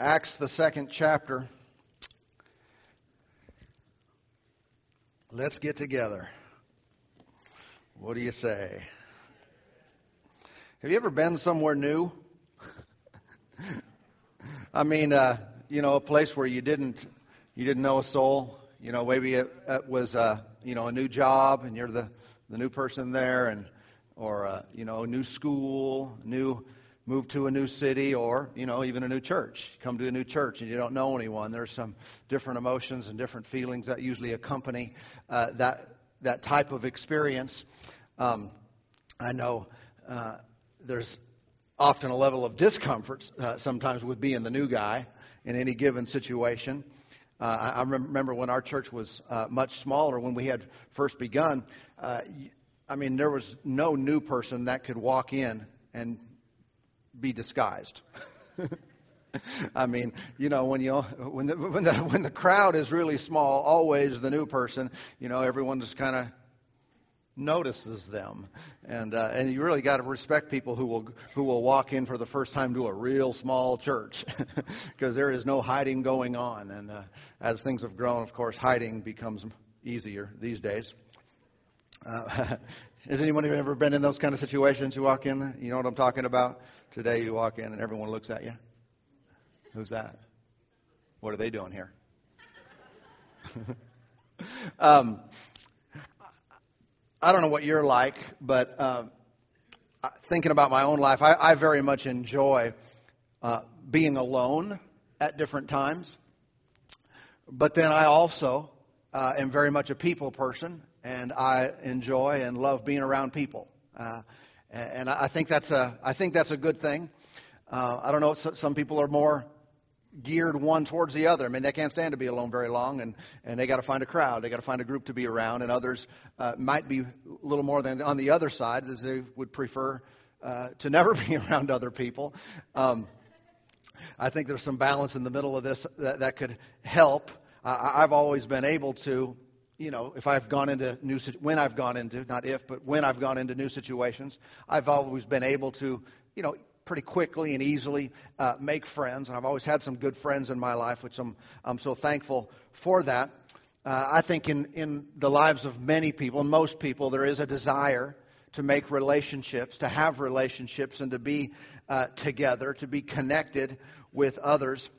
Acts, the second chapter. Let's get together. What do you say? Have you ever been somewhere new? I mean, uh, you know, a place where you didn't you didn't know a soul. You know, maybe it, it was uh, you know a new job, and you're the the new person there, and or uh, you know, a new school, new move to a new city or you know even a new church. Come to a new church and you don't know anyone. There's some different emotions and different feelings that usually accompany uh, that that type of experience. Um, i know uh, there's often a level of discomfort uh, sometimes with being the new guy in any given situation. Uh, I, I, remember when our church was uh, much smaller when we had first begun uh, I mean, there was no new person that could walk in and be disguised. I mean, you know, when you when the when the when the crowd is really small, always the new person, you know, everyone just kind of notices them, and uh, and you really got to respect people who will who will walk in for the first time to a real small church, because there is no hiding going on, and uh, as things have grown, of course, hiding becomes easier these days. Uh, has anyone ever been in those kind of situations? You walk in, you know what I'm talking about. Today you walk in and everyone looks at you. Who's that? What are they doing here? um, I don't know what you're like, but um, thinking about my own life, I, I very much enjoy uh, being alone at different times. But then I also uh, am very much a people person, and I enjoy and love being around people. Uh, and I think that's a I think that's a good thing. Uh, I don't know. Some people are more geared one towards the other. I mean, they can't stand to be alone very long, and and they got to find a crowd. They got to find a group to be around. And others uh, might be a little more than on the other side, as they would prefer uh, to never be around other people. Um, I think there's some balance in the middle of this that, that could help. I've always been able to you know, if I've gone into new, when I've gone into, not if, but when I've gone into new situations, I've always been able to, you know, pretty quickly and easily uh, make friends. And I've always had some good friends in my life, which I'm, I'm so thankful for that. Uh, I think in, in the lives of many people, most people, there is a desire to make relationships, to have relationships, and to be uh, together, to be connected with others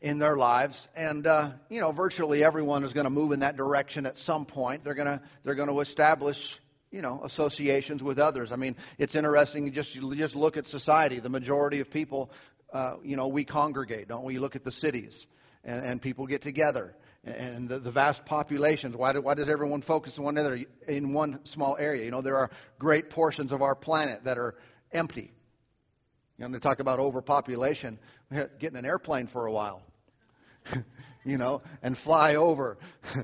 in their lives. And, uh, you know, virtually everyone is going to move in that direction at some point. They're going to, they're going to establish, you know, associations with others. I mean, it's interesting. Just, just look at society. The majority of people, uh, you know, we congregate, don't we? You look at the cities and, and people get together and the, the, vast populations. Why, do, why does everyone focus on one another in one small area? You know, there are great portions of our planet that are empty. You know, they talk about overpopulation. Getting an airplane for a while. you know, and fly over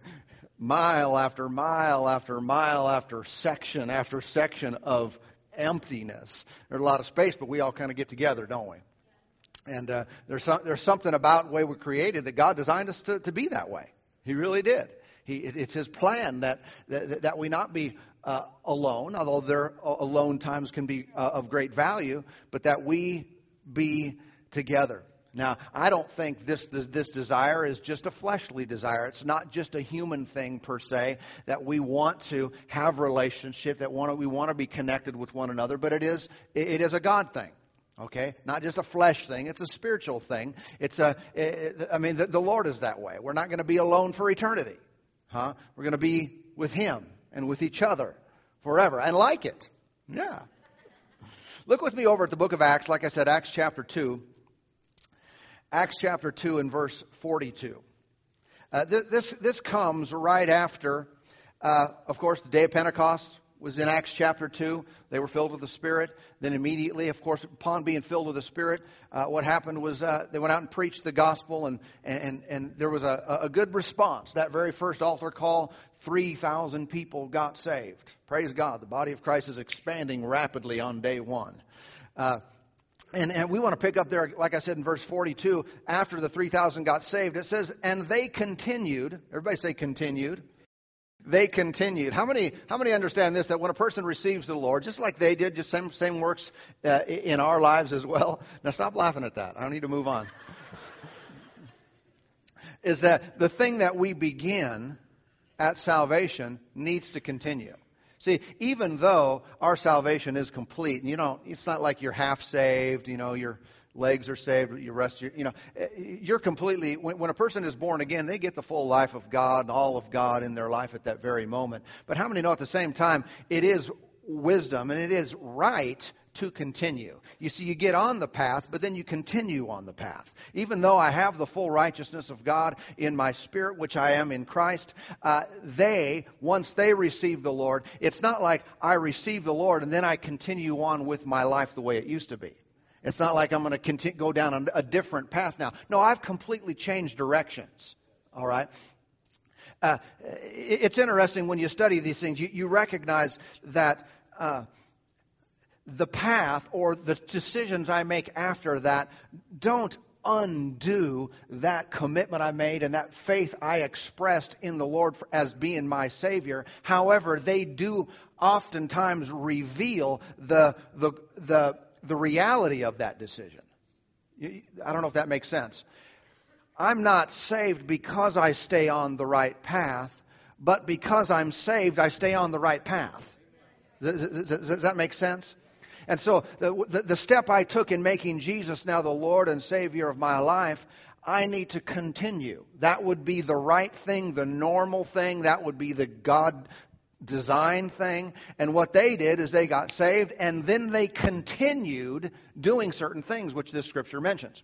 mile after mile after mile after section after section of emptiness. There's a lot of space, but we all kind of get together, don't we? And uh, there's, some, there's something about the way we're created that God designed us to, to be that way. He really did. He, it's His plan that, that, that we not be uh, alone, although their alone times can be uh, of great value, but that we be together. Now, I don't think this, this, this desire is just a fleshly desire. It's not just a human thing per se that we want to have relationship, that want to, we want to be connected with one another, but it is, it is a God thing. Okay, not just a flesh thing; it's a spiritual thing. It's a, it, I mean, the, the Lord is that way. We're not going to be alone for eternity, huh? We're going to be with Him and with each other forever, and like it. Yeah. Look with me over at the book of Acts. Like I said, Acts chapter two. Acts chapter 2 and verse 42. Uh, th- this, this comes right after, uh, of course, the day of Pentecost was in Acts chapter 2. They were filled with the Spirit. Then immediately, of course, upon being filled with the Spirit, uh, what happened was uh, they went out and preached the gospel, and, and, and there was a, a good response. That very first altar call, 3,000 people got saved. Praise God. The body of Christ is expanding rapidly on day one. Uh, and, and we want to pick up there, like I said in verse 42, after the 3,000 got saved, it says, and they continued, everybody say continued. they continued. How many, how many understand this? That when a person receives the Lord, just like they did, just same, same works uh, in our lives as well. Now stop laughing at that. I don't need to move on. is that the thing that we begin at salvation needs to continue. See, even though our salvation is complete, and you know, it's not like you're half saved, you know, you're legs are saved, your rest, you know, eh, you're completely, when, when, a person is born again, they get the full life of God, all of God in their life at that very moment. But how many know at the same time, it is wisdom and it is right to continue. You see, you get on the path, but then you continue on the path. Even though I have the full righteousness of God in my spirit, which I am in Christ, uh, they, once they receive the Lord, it's not like I receive the Lord and then I continue on with my life the way it used to be. It's not like I'm going to go down a different path now. No, I've completely changed directions. All right? Uh, it's interesting when you study these things, you, you recognize that uh, the path or the decisions I make after that don't undo that commitment I made and that faith I expressed in the Lord as being my Savior. However, they do oftentimes reveal the, the, the the reality of that decision. I don't know if that makes sense. I'm not saved because I stay on the right path, but because I'm saved, I stay on the right path. Does, does, does that make sense? And so the, the, the, step I took in making Jesus now the Lord and Savior of my life, I need to continue. That would be the right thing, the normal thing. That would be the God design thing. And what they did is they got saved and then they continued doing certain things, which this scripture mentions.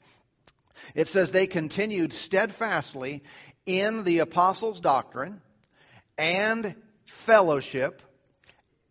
It says they continued steadfastly in the apostles' doctrine and fellowship,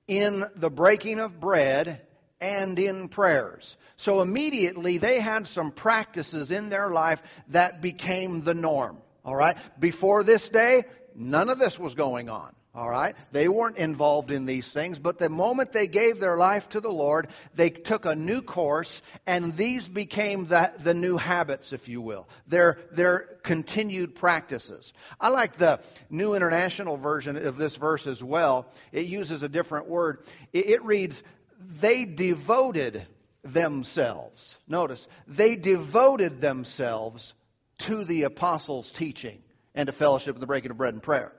in the breaking of bread, and in prayers. So immediately they had some practices in their life that became the norm. All right? Before this day, none of this was going on. All right? They weren't involved in these things, but the moment they gave their life to the Lord, they took a new course, and these became the, the new habits, if you will. Their, their continued practices. I like the New International Version of this verse as well. It uses a different word. It, it reads, They devoted themselves. Notice, they devoted themselves to the apostles' teaching and to fellowship and the breaking of bread and prayer.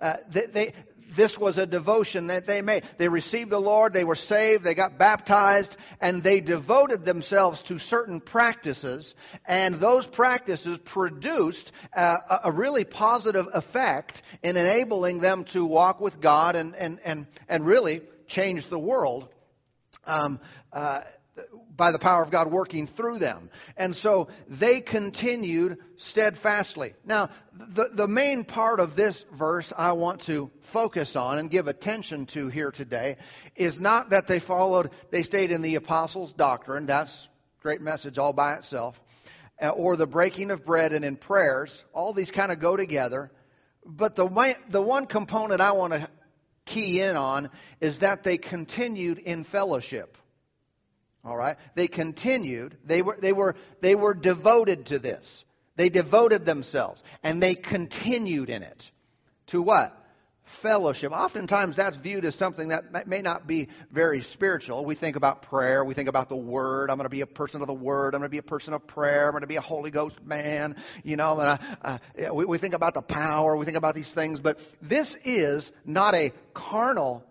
Uh, they, they, this was a devotion that they made. They received the Lord, they were saved, they got baptized, and they devoted themselves to certain practices, and those practices produced uh, a really positive effect in enabling them to walk with God and, and, and, and really change the world. Um, uh, by the power of God working through them. And so they continued steadfastly. Now, the, the main part of this verse I want to focus on and give attention to here today is not that they followed, they stayed in the apostles' doctrine. That's great message all by itself. Uh, or the breaking of bread and in prayers. All these kind of go together. But the, the one component I want to key in on is that they continued in fellowship. All right? They continued. They were, they were, they were devoted to this. They devoted themselves and they continued in it. To what? Fellowship. Oftentimes that's viewed as something that may not be very spiritual. We think about prayer. We think about the Word. I'm going to be a person of the Word. I'm going to be a person of prayer. I'm going to be a Holy Ghost man. You know, uh, uh, we, we think about the power. We think about these things. But this is not a carnal,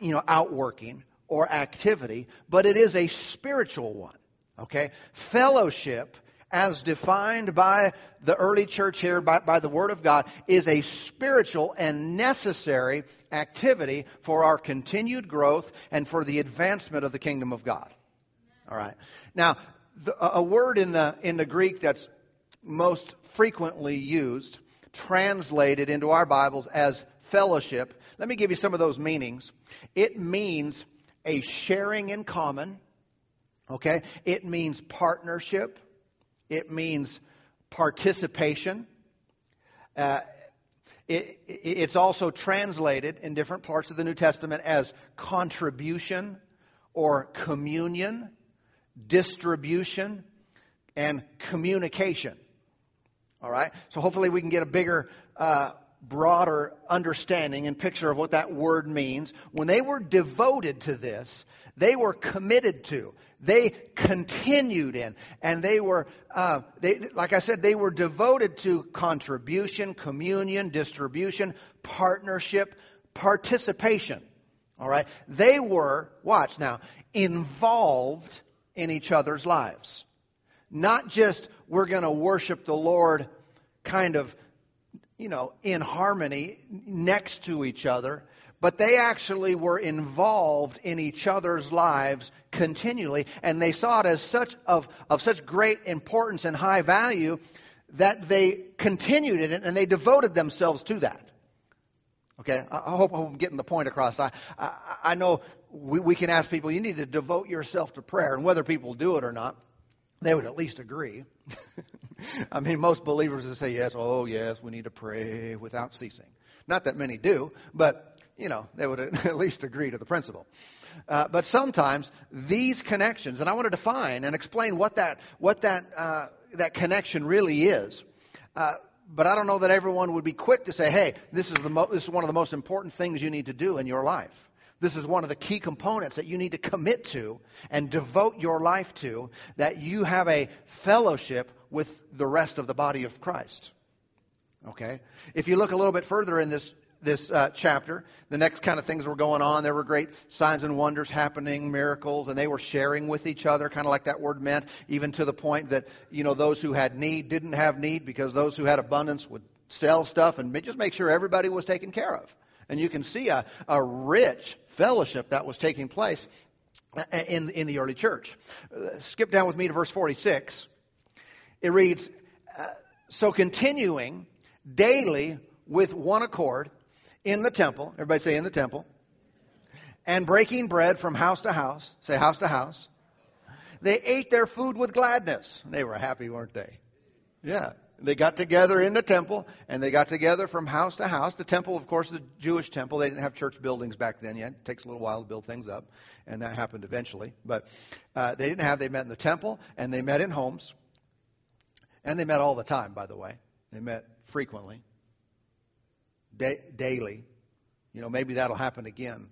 you know, outworking or activity, but it is a spiritual one. Okay? Fellowship, as defined by the early church here, by, by, the Word of God, is a spiritual and necessary activity for our continued growth and for the advancement of the kingdom of God. All right. Now, the, a word in the, in the Greek that's most frequently used, translated into our Bibles as fellowship, let me give you some of those meanings. It means a sharing in common. Okay? It means partnership. It means participation. Uh, it, it's also translated in different parts of the New Testament as contribution or communion, distribution, and communication. All right? So hopefully we can get a bigger uh, broader understanding and picture of what that word means, when they were devoted to this, they were committed to. They continued in, and they were, uh, they, like I said, they were devoted to contribution, communion, distribution, partnership, participation. All right, they were, watch now, involved in each other's lives. Not just we're going to worship the Lord kind of, you know, in harmony next to each other, but they actually were involved in each other's lives continually, and they saw it as such of, of such great importance and high value that they continued in it and they devoted themselves to that. Okay, I, hope, I'm getting the point across. I, I, I know we, we can ask people, you need to devote yourself to prayer, and whether people do it or not, they would at least agree. I mean, most believers would say, yes, oh, yes, we need to pray without ceasing. Not that many do, but, you know, they would at least agree to the principle. Uh, but sometimes these connections, and I want to define and explain what that, what that, uh, that connection really is. Uh, but I don't know that everyone would be quick to say, hey, this is, the mo- this is one of the most important things you need to do in your life. This is one of the key components that you need to commit to and devote your life to, that you have a fellowship with the rest of the body of Christ. Okay? If you look a little bit further in this this uh, chapter. The next kind of things were going on. There were great signs and wonders happening, miracles, and they were sharing with each other, kind of like that word meant, even to the point that, you know, those who had need didn't have need because those who had abundance would sell stuff and just make sure everybody was taken care of. And you can see a, a rich fellowship that was taking place uh, in, in the early church. Uh, skip down with me to verse 46. It reads, uh, So continuing daily with one accord in the temple. Everybody say in the temple. And breaking bread from house to house. Say house to house. They ate their food with gladness. They were happy, weren't they? Yeah. They got together in the temple, and they got together from house to house. The temple, of course, the Jewish temple. They didn't have church buildings back then yet. It takes a little while to build things up, and that happened eventually. But uh, they didn't have. They met in the temple, and they met in homes, and they met all the time. By the way, they met frequently da- daily. You know, maybe that'll happen again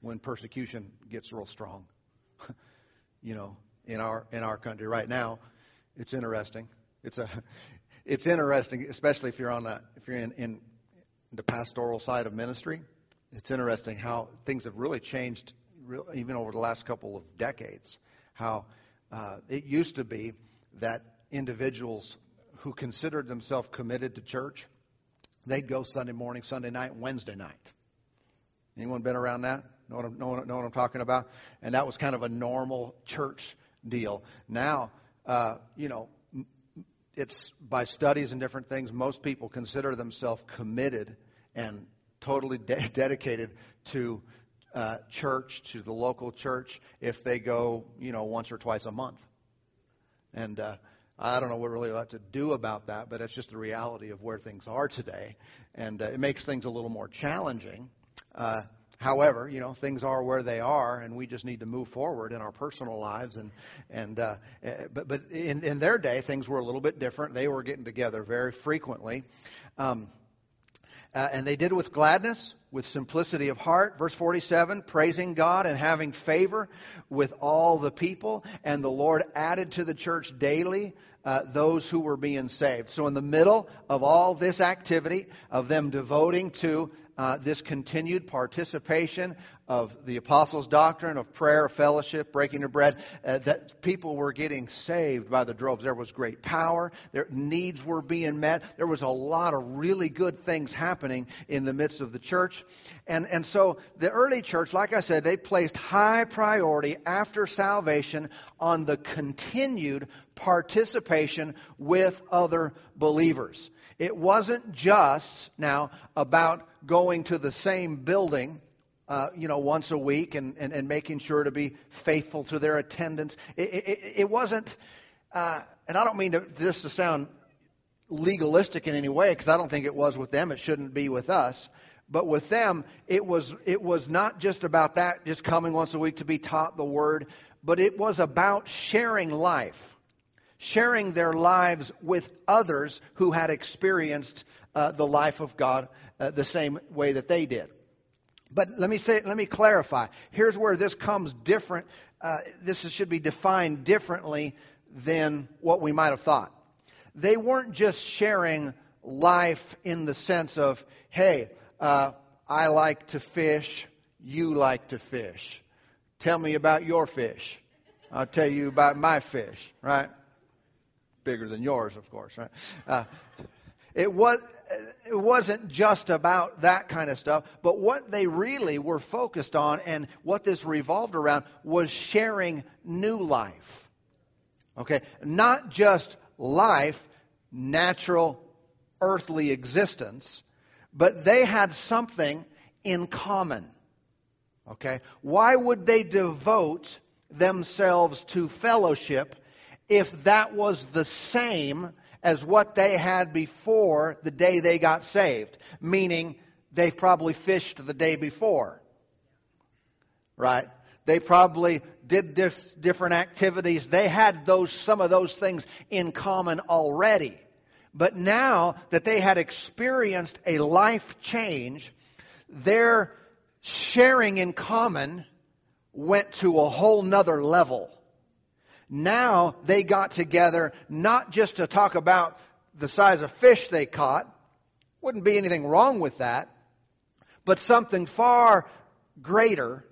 when persecution gets real strong. you know, in our in our country right now, it's interesting. It's a it's interesting, especially if you're on a if you're in, in the pastoral side of ministry. It's interesting how things have really changed, even over the last couple of decades. How uh, it used to be that individuals who considered themselves committed to church They'd go Sunday morning, Sunday night, Wednesday night. Anyone been around that? Know what, I'm, know, know what I'm talking about? And that was kind of a normal church deal. Now, uh, you know, it's by studies and different things, most people consider themselves committed and totally de- dedicated to uh, church, to the local church, if they go, you know, once or twice a month. And uh, I don't know what really ought to do about that, but it's just the reality of where things are today. And uh, it makes things a little more challenging. Uh, however, you know, things are where they are, and we just need to move forward in our personal lives. And, and uh, eh, but, but in, in their day, things were a little bit different. They were getting together very frequently. Um, uh, and they did it with gladness, with simplicity of heart. Verse 47, praising God and having favor with all the people. And the Lord added to the church daily uh, those who were being saved. So, in the middle of all this activity, of them devoting to uh, this continued participation of the apostles' doctrine of prayer, fellowship, breaking of bread, uh, that people were getting saved by the droves. There was great power. Their needs were being met. There was a lot of really good things happening in the midst of the church. And, and so the early church, like I said, they placed high priority after salvation on the continued participation with other believers. It wasn't just now about going to the same building, uh, you know, once a week and, and, and, making sure to be faithful to their attendance. It, it, it wasn't, uh, and I don't mean to, this to sound legalistic in any way, because I don't think it was with them. It shouldn't be with us. But with them, it was, it was not just about that, just coming once a week to be taught the word, but it was about sharing life sharing their lives with others who had experienced uh, the life of God uh, the same way that they did. But let me say, let me clarify. Here's where this comes different. Uh, this should be defined differently than what we might have thought. They weren't just sharing life in the sense of, hey, uh, I like to fish, you like to fish. Tell me about your fish. I'll tell you about my fish, right? Bigger than yours, of course, right? Uh, it was it wasn't just about that kind of stuff, but what they really were focused on and what this revolved around was sharing new life. Okay? Not just life, natural, earthly existence, but they had something in common. Okay? Why would they devote themselves to fellowship if that was the same as what they had before the day they got saved? Meaning, they probably fished the day before. Right? They probably did this different activities. They had those, some of those things in common already. But now that they had experienced a life change, their sharing in common went to a whole nother level. Now they got together not just to talk about the size of fish they caught, wouldn't be anything wrong with that, but something far greater,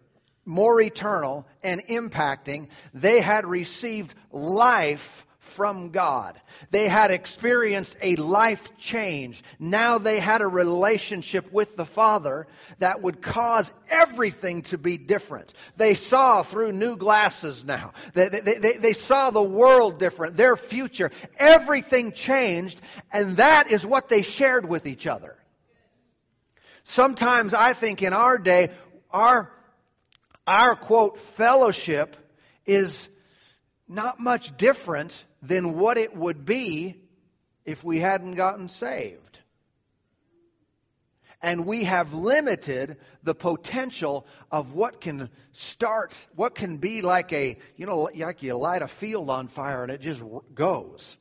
more eternal, and impacting. They had received life from God. They had experienced a life change. Now they had a relationship with the Father that would cause everything to be different. They saw through new glasses now. They, they, they, they saw the world different, their future. Everything changed, and that is what they shared with each other. Sometimes I think in our day, our, our quote, fellowship is not much different than what it would be if we hadn't gotten saved. And we have limited the potential of what can start, what can be like a, you know, like you light a field on fire and it just goes.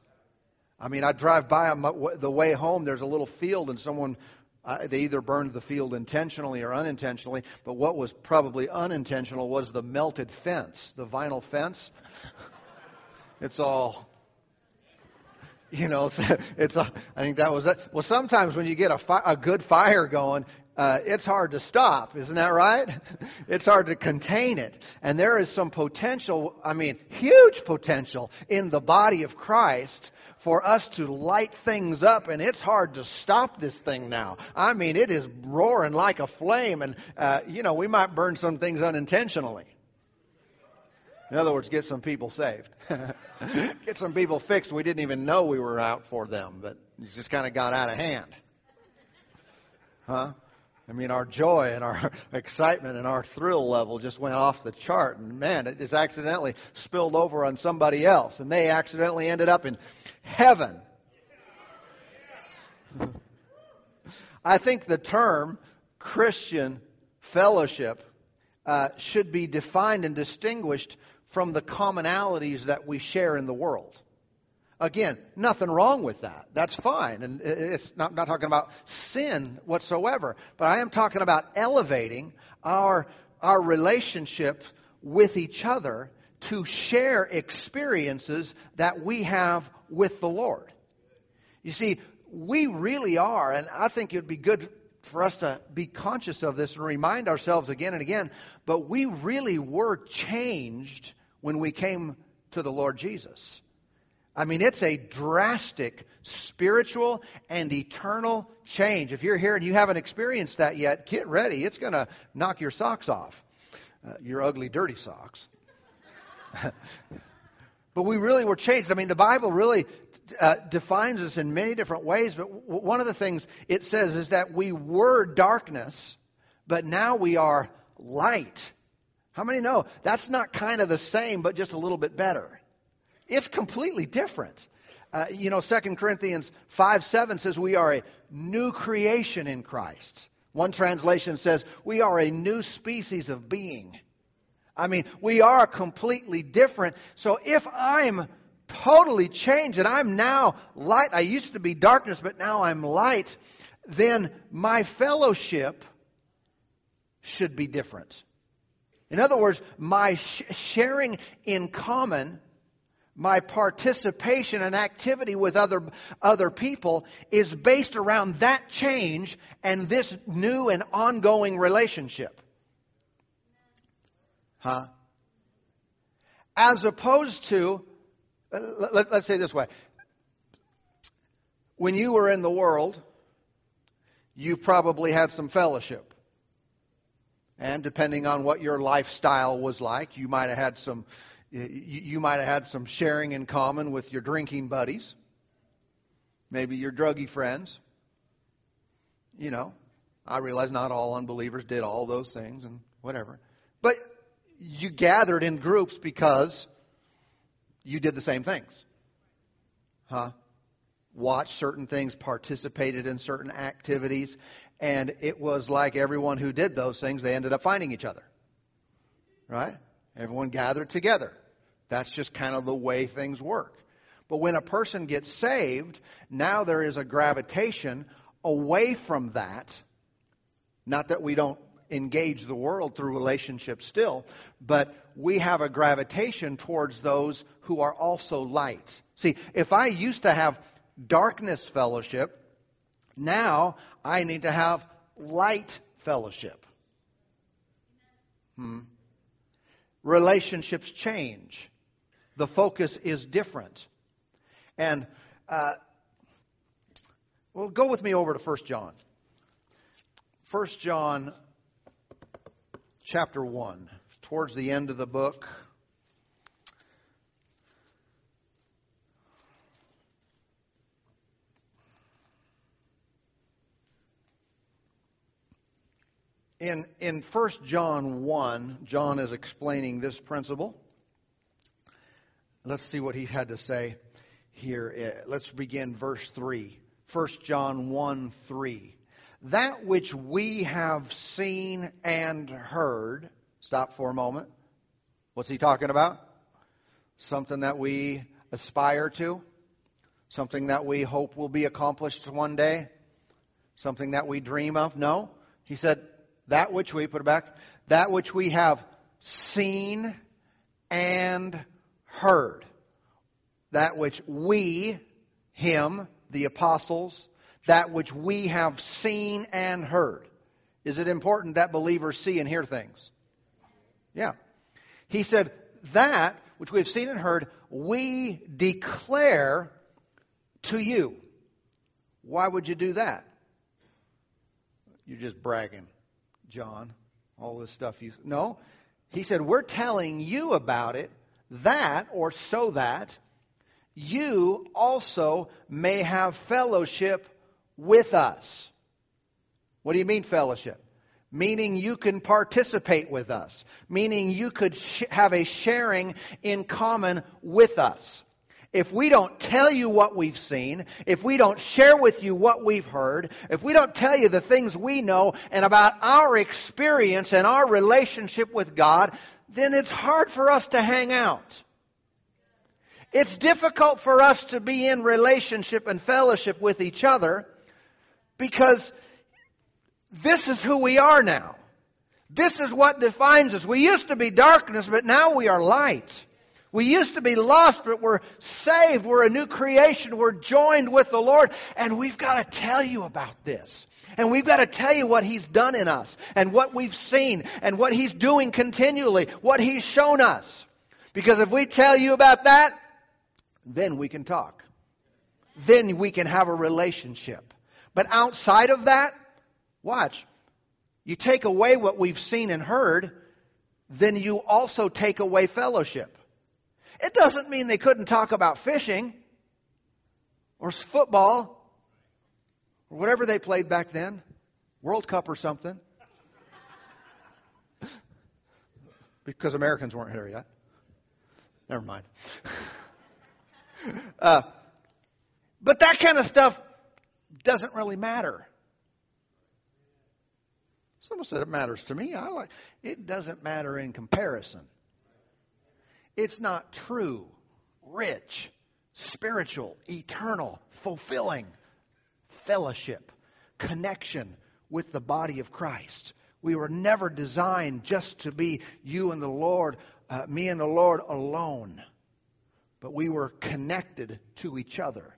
I mean, I drive by on the way home, there's a little field and someone, uh, they either burned the field intentionally or unintentionally, but what was probably unintentional was the melted fence, the vinyl fence. it's all you know, it's a, I think that was it. Well, sometimes when you get a, fi- a good fire going, uh, it's hard to stop, isn't that right? It's hard to contain it. And there is some potential, I mean, huge potential in the body of Christ for us to light things up, and it's hard to stop this thing now. I mean, it is roaring like a flame, and, uh, you know, we might burn some things unintentionally. In other words, get some people saved. get some people fixed. We didn't even know we were out for them, but it just kind of got out of hand. Huh? I mean, our joy and our excitement and our thrill level just went off the chart. And man, it just accidentally spilled over on somebody else. And they accidentally ended up in heaven. I think the term Christian fellowship uh, should be defined and distinguished from the commonalities that we share in the world. Again, nothing wrong with that. That's fine. And it's not, not talking about sin whatsoever. But I am talking about elevating our, our relationship with each other to share experiences that we have with the Lord. You see, we really are, and I think it would be good for us to be conscious of this and remind ourselves again and again, but we really were changed when we came to the Lord Jesus. I mean, it's a drastic spiritual and eternal change. If you're here and you haven't experienced that yet, get ready. It's going to knock your socks off, uh, your ugly, dirty socks. but we really were changed. I mean, the Bible really uh, defines us in many different ways, but w- one of the things it says is that we were darkness, but now we are light. How many know that's not kind of the same, but just a little bit better? It's completely different. Uh, you know, 2 Corinthians 5 7 says we are a new creation in Christ. One translation says we are a new species of being. I mean, we are completely different. So if I'm totally changed and I'm now light. I used to be darkness, but now I'm light. Then my fellowship should be different. In other words, my sh- sharing in common, my participation and activity with other, other people is based around that change and this new and ongoing relationship. Huh? As opposed to, uh, let, us say this way. When you were in the world, you probably had some fellowship. And depending on what your lifestyle was like, you might have had some you might have had some sharing in common with your drinking buddies, maybe your druggy friends. You know, I realize not all unbelievers did all those things and whatever. But you gathered in groups because you did the same things. Huh? Watched certain things, participated in certain activities, and it was like everyone who did those things, they ended up finding each other. Right? Everyone gathered together. That's just kind of the way things work. But when a person gets saved, now there is a gravitation away from that. Not that we don't engage the world through relationships still, but we have a gravitation towards those who are also light. See, if I used to have darkness fellowship, now I need to have light fellowship. Hmm. Relationships change. The focus is different. And, uh, well, go with me over to 1 John. 1 John chapter 1, towards the end of the book. In, in 1 John 1, John is explaining this principle. Let's see what he had to say here. Uh, let's begin verse 3. 1 John 1 3. That which we have seen and heard. Stop for a moment. What's he talking about? Something that we aspire to? Something that we hope will be accomplished one day? Something that we dream of? No. He said, that which we, put it back, that which we have seen and heard. That which we, him, the apostles, that which we have seen and heard. Is it important that believers see and hear things? Yeah. He said, that which we have seen and heard, we declare to you. Why would you do that? You're just bragging, John. All this stuff you. No. He said, we're telling you about it that, or so that, you also may have fellowship with us. What do you mean, fellowship? Meaning you can participate with us. Meaning you could sh- have a sharing in common with us. If we don't tell you what we've seen, if we don't share with you what we've heard, if we don't tell you the things we know and about our experience and our relationship with God, then it's hard for us to hang out. It's difficult for us to be in relationship and fellowship with each other because this is who we are now. This is what defines us. We used to be darkness, but now we are light. We used to be lost, but we're saved. We're a new creation. We're joined with the Lord. And we've got to tell you about this. And we've got to tell you what He's done in us and what we've seen and what He's doing continually, what He's shown us. Because if we tell you about that, then we can talk. Then we can have a relationship. But outside of that, watch. You take away what we've seen and heard, then you also take away fellowship. It doesn't mean they couldn't talk about fishing or football or whatever they played back then, World Cup or something. because Americans weren't here yet. Never mind. uh, but that kind of stuff doesn't really matter. Someone said it matters to me. I like it doesn't matter in comparison. It's not true, rich, spiritual, eternal, fulfilling fellowship, connection with the body of Christ. We were never designed just to be you and the Lord, uh, me and the Lord alone, but we were connected to each other.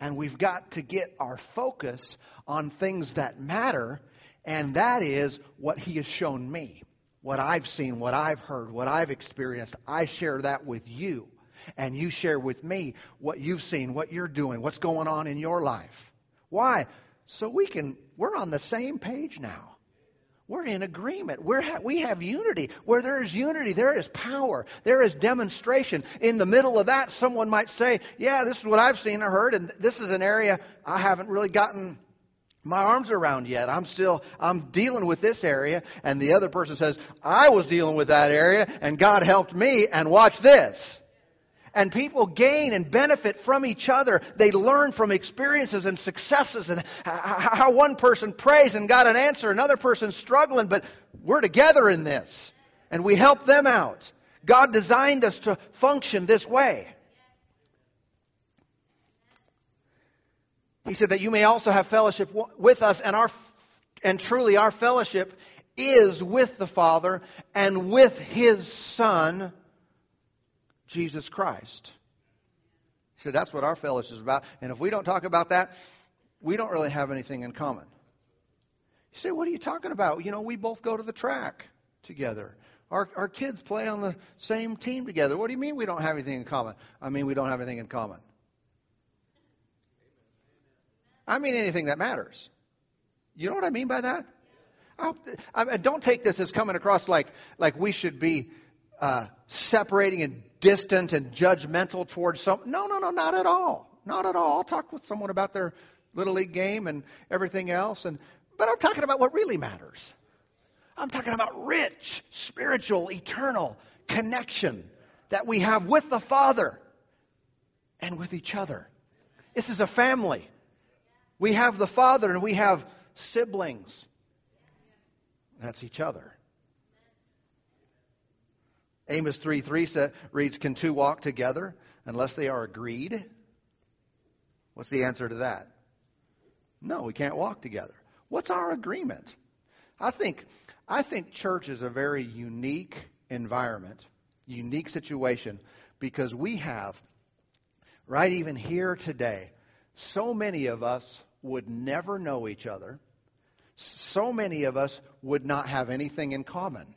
And we've got to get our focus on things that matter, and that is what He has shown me. What I've seen, what I've heard, what I've experienced. I share that with you. And you share with me what you've seen, what you're doing, what's going on in your life. Why? So we can, we're on the same page now. We're in agreement. We're ha- we have unity. Where there is unity, there is power. There is demonstration. In the middle of that, someone might say, Yeah, this is what I've seen or heard, and this is an area I haven't really gotten my arms around yet. I'm still, I'm dealing with this area. And the other person says, I was dealing with that area, and God helped me, and watch this and people gain and benefit from each other. They learn from experiences and successes and how one person prays and got an answer, another person's struggling, but we're together in this and we help them out. God designed us to function this way. He said that you may also have fellowship with us and our and truly our fellowship is with the Father and with his Son Jesus Christ. He said, that's what our fellowship is about. And if we don't talk about that, we don't really have anything in common. You say, what are you talking about? You know, we both go to the track together. Our, our kids play on the same team together. What do you mean we don't have anything in common? I mean, we don't have anything in common. I mean anything that matters. You know what I mean by that? I, I, don't take this as coming across like, like we should be uh, separating and distant and judgmental towards some. No, no, no, not at all. Not at all. I'll talk with someone about their little league game and everything else, and but I'm talking about what really matters. I'm talking about rich, spiritual, eternal connection that we have with the Father and with each other. This is a family. We have the Father and we have siblings. That's each other. Amos 3 3 reads, Can two walk together unless they are agreed? What's the answer to that? No, we can't walk together. What's our agreement? I think, I think church is a very unique environment, unique situation, because we have, right even here today, so many of us would never know each other. So many of us would not have anything in common.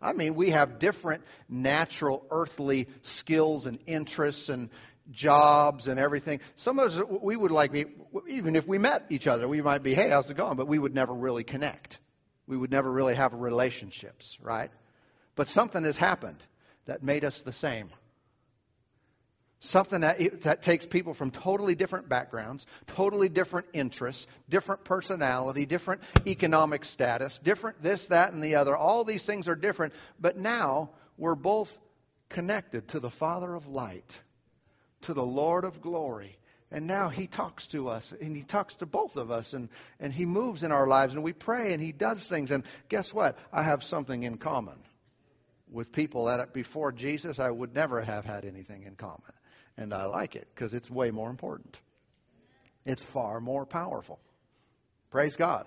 I mean, we have different natural earthly skills and interests and jobs and everything. Some of us, we would like be, even if we met each other, we might be, hey, how's it going? But we would never really connect. We would never really have relationships, right? But something has happened that made us the same. Something that, that takes people from totally different backgrounds, totally different interests, different personality, different economic status, different this, that, and the other. All these things are different, but now we're both connected to the Father of light, to the Lord of glory. And now he talks to us, and he talks to both of us, and, and he moves in our lives, and we pray, and he does things. And guess what? I have something in common with people that before Jesus I would never have had anything in common. And I like it because it's way more important. It's far more powerful. Praise God.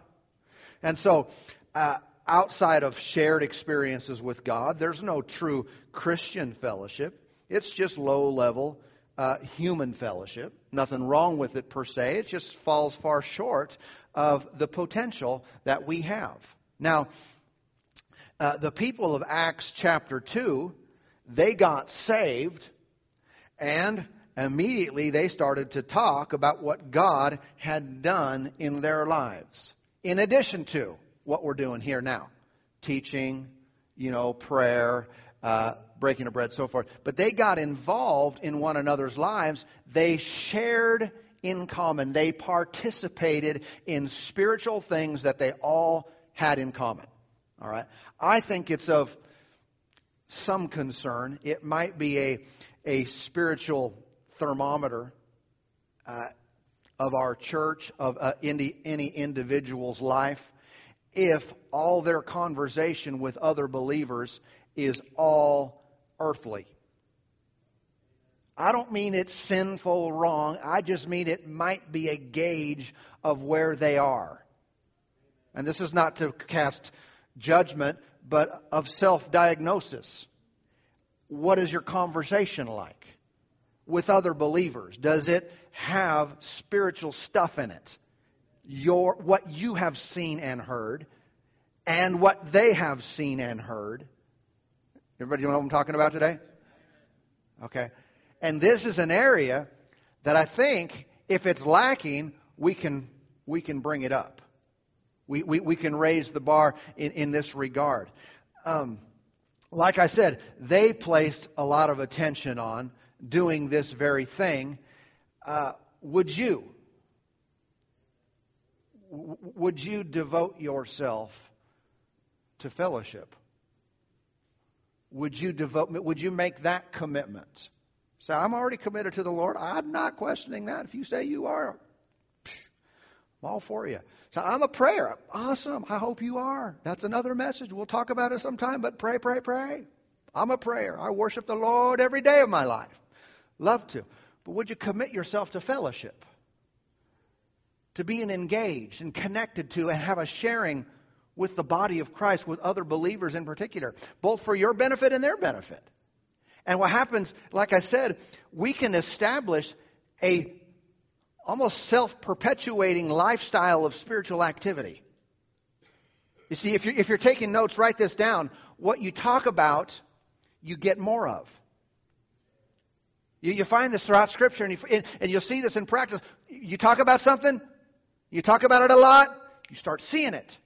And so, uh, outside of shared experiences with God, there's no true Christian fellowship. It's just low level uh, human fellowship. Nothing wrong with it per se. It just falls far short of the potential that we have. Now, uh, the people of Acts chapter 2, they got saved and immediately they started to talk about what God had done in their lives. In addition to what we're doing here now teaching, you know, prayer, uh, breaking of bread, so forth. But they got involved in one another's lives. They shared in common. They participated in spiritual things that they all had in common. All right. I think it's of some concern. It might be a a spiritual thermometer uh, of our church, of uh, any, any individual's life, if all their conversation with other believers is all earthly. I don't mean it's sinful wrong. I just mean it might be a gauge of where they are. And this is not to cast judgment, but of self diagnosis. What is your conversation like with other believers? Does it have spiritual stuff in it? Your, what you have seen and heard, and what they have seen and heard. Everybody you know what I'm talking about today? Okay. And this is an area that I think if it's lacking, we can, we can bring it up. We, we, we can raise the bar in, in this regard. Um, like I said, they placed a lot of attention on doing this very thing. Uh, would you? would you devote yourself to fellowship? Would you devote? Would you make that commitment? Say, I'm already committed to the Lord. I'm not questioning that. If you say you are, I'm all for you. So I'm a prayer. Awesome. I hope you are. That's another message. We'll talk about it sometime, but pray, pray, pray. I'm a prayer. I worship the Lord every day of my life. Love to. But would you commit yourself to fellowship? To being engaged and connected to and have a sharing with the body of Christ, with other believers in particular, both for your benefit and their benefit. And what happens, like I said, we can establish a almost self-perpetuating lifestyle of spiritual activity. You see, if you're, if you're taking notes, write this down. What you talk about, you get more of. You, you find this throughout Scripture, and, you, and you'll see this in practice. You talk about something, you talk about it a lot, you start seeing it.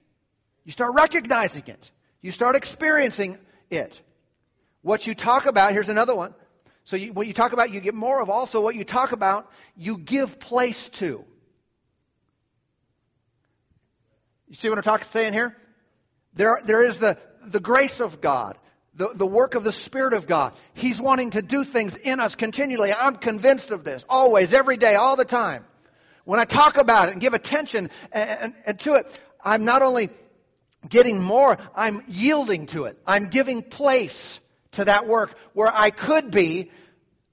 You start recognizing it. You start experiencing it. What you talk about, here's another one. So you, what you talk about, you get more of. Also, what you talk about, you give place to. You see what I'm talking, saying here? There, there is the, the grace of God, the, the work of the Spirit of God. He's wanting to do things in us continually. I'm convinced of this, always, every day, all the time. When I talk about it and give attention and, and, and to it, I'm not only getting more, I'm yielding to it. I'm giving place to that work where I could be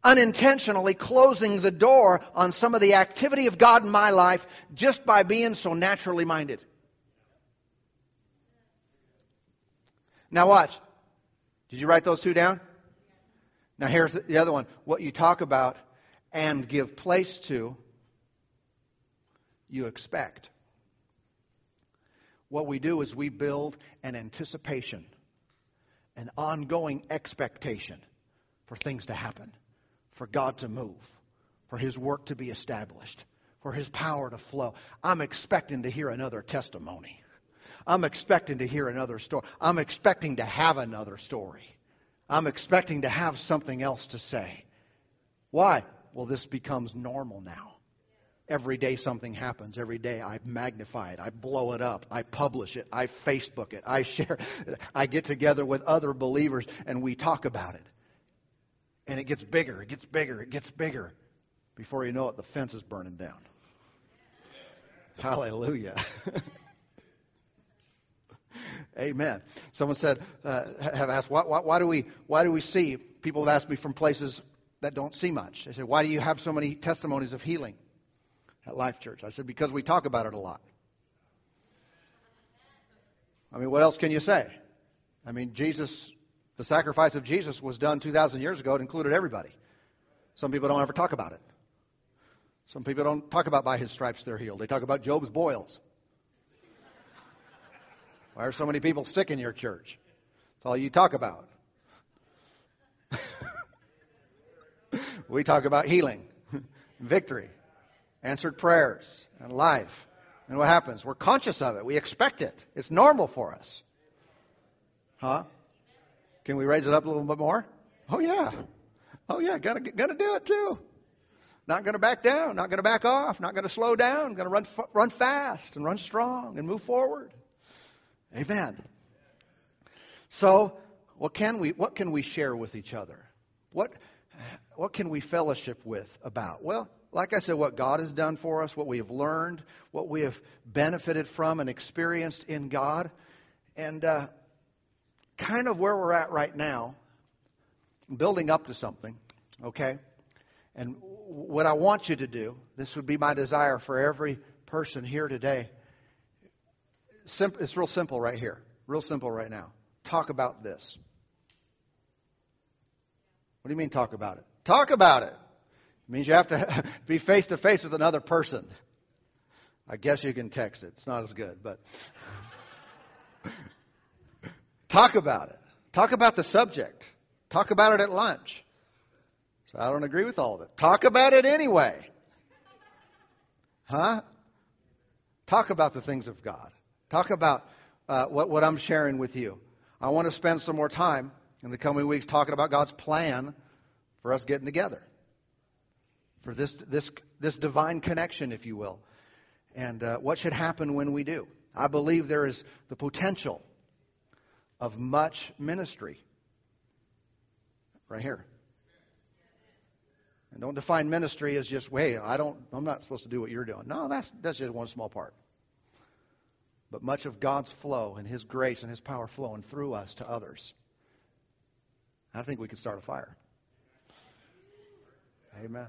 unintentionally closing the door on some of the activity of God in my life just by being so naturally minded. Now watch. Did you write those two down? Now here's the other one. What you talk about and give place to, you expect. What we do is we build an anticipation, an ongoing expectation for things to happen, for God to move, for His work to be established, for His power to flow. I'm expecting to hear another testimony. I'm expecting to hear another story. I'm expecting to have another story. I'm expecting to have something else to say. Why? Well, this becomes normal now. Every day something happens. Every day I magnify it. I blow it up. I publish it. I Facebook it. I share it. I get together with other believers and we talk about it. And it gets bigger. It gets bigger. It gets bigger. Before you know it, the fence is burning down. Hallelujah. Amen. Someone said, uh, have asked, why, why, why, do we, why do we see? People have asked me from places that don't see much. They say, why do you have so many testimonies of healing? At Life Church? I said, because we talk about it a lot. I mean, what else can you say? I mean, Jesus, the sacrifice of Jesus was done 2,000 years ago. It included everybody. Some people don't ever talk about it. Some people don't talk about by his stripes they're healed. They talk about Job's boils. Why are so many people sick in your church? That's all you talk about. we talk about healing, victory answered prayers and life. And what happens? We're conscious of it. We expect it. It's normal for us. Huh? Can we raise it up a little bit more? Oh yeah. Oh yeah, gotta, gotta do it too. Not gonna back down, not gonna back off, not gonna slow down, gonna run, run fast and run strong and move forward. Amen. So, what can we, what can we share with each other? What, what can we fellowship with about? Well, like I said, what God has done for us, what we have learned, what we have benefited from and experienced in God, and uh, kind of where we're at right now, building up to something, okay? And what I want you to do, this would be my desire for every person here today. It's real simple right here. Real simple right now. Talk about this. What do you mean talk about it? Talk about it. It means you have to be face to face with another person. I guess you can text it. It's not as good, but talk about it. Talk about the subject. Talk about it at lunch. So I don't agree with all of it. Talk about it anyway. Huh? Talk about the things of God. Talk about uh, what, what I'm sharing with you. I want to spend some more time in the coming weeks talking about God's plan for us getting together. For this, this, this divine connection, if you will. And uh, what should happen when we do. I believe there is the potential of much ministry right here. And don't define ministry as just, hey, I don't, I'm not supposed to do what you're doing. No, that's, that's just one small part. But much of God's flow and His grace and His power flowing through us to others. I think we could start a fire. Amen.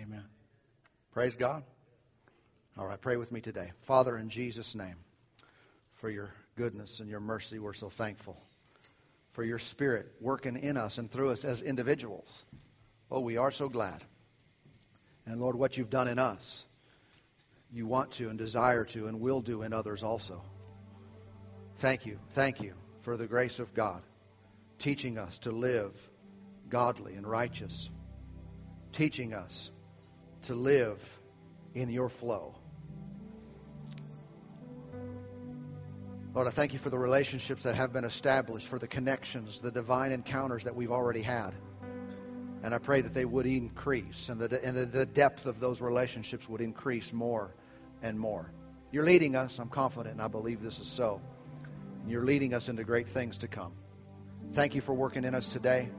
Amen. Praise God. All right, pray with me today. Father, in Jesus' name, for your goodness and your mercy, we're so thankful. For your spirit working in us and through us as individuals. Oh, we are so glad. And Lord, what you've done in us, you want to and desire to and will do in others also. Thank you. Thank you for the grace of God teaching us to live godly and righteous, teaching us to live in your flow. Lord, I thank you for the relationships that have been established, for the connections, the divine encounters that we've already had. And I pray that they would increase and, the, and the, the depth of those relationships would increase more and more. You're leading us. I'm confident and I believe this is so. You're leading us into great things to come. Thank you for working in us today.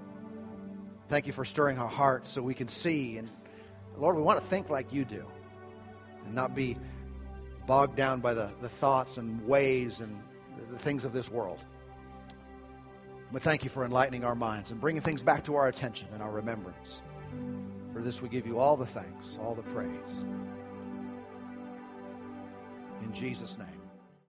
Thank you for stirring our hearts so we can see. And Lord, we want to think like you do and not be bogged down by the, the thoughts and ways and the, things of this world. We thank you for enlightening our minds and bringing things back to our attention and our remembrance. For this we give you all the thanks, all the praise. In Jesus' name.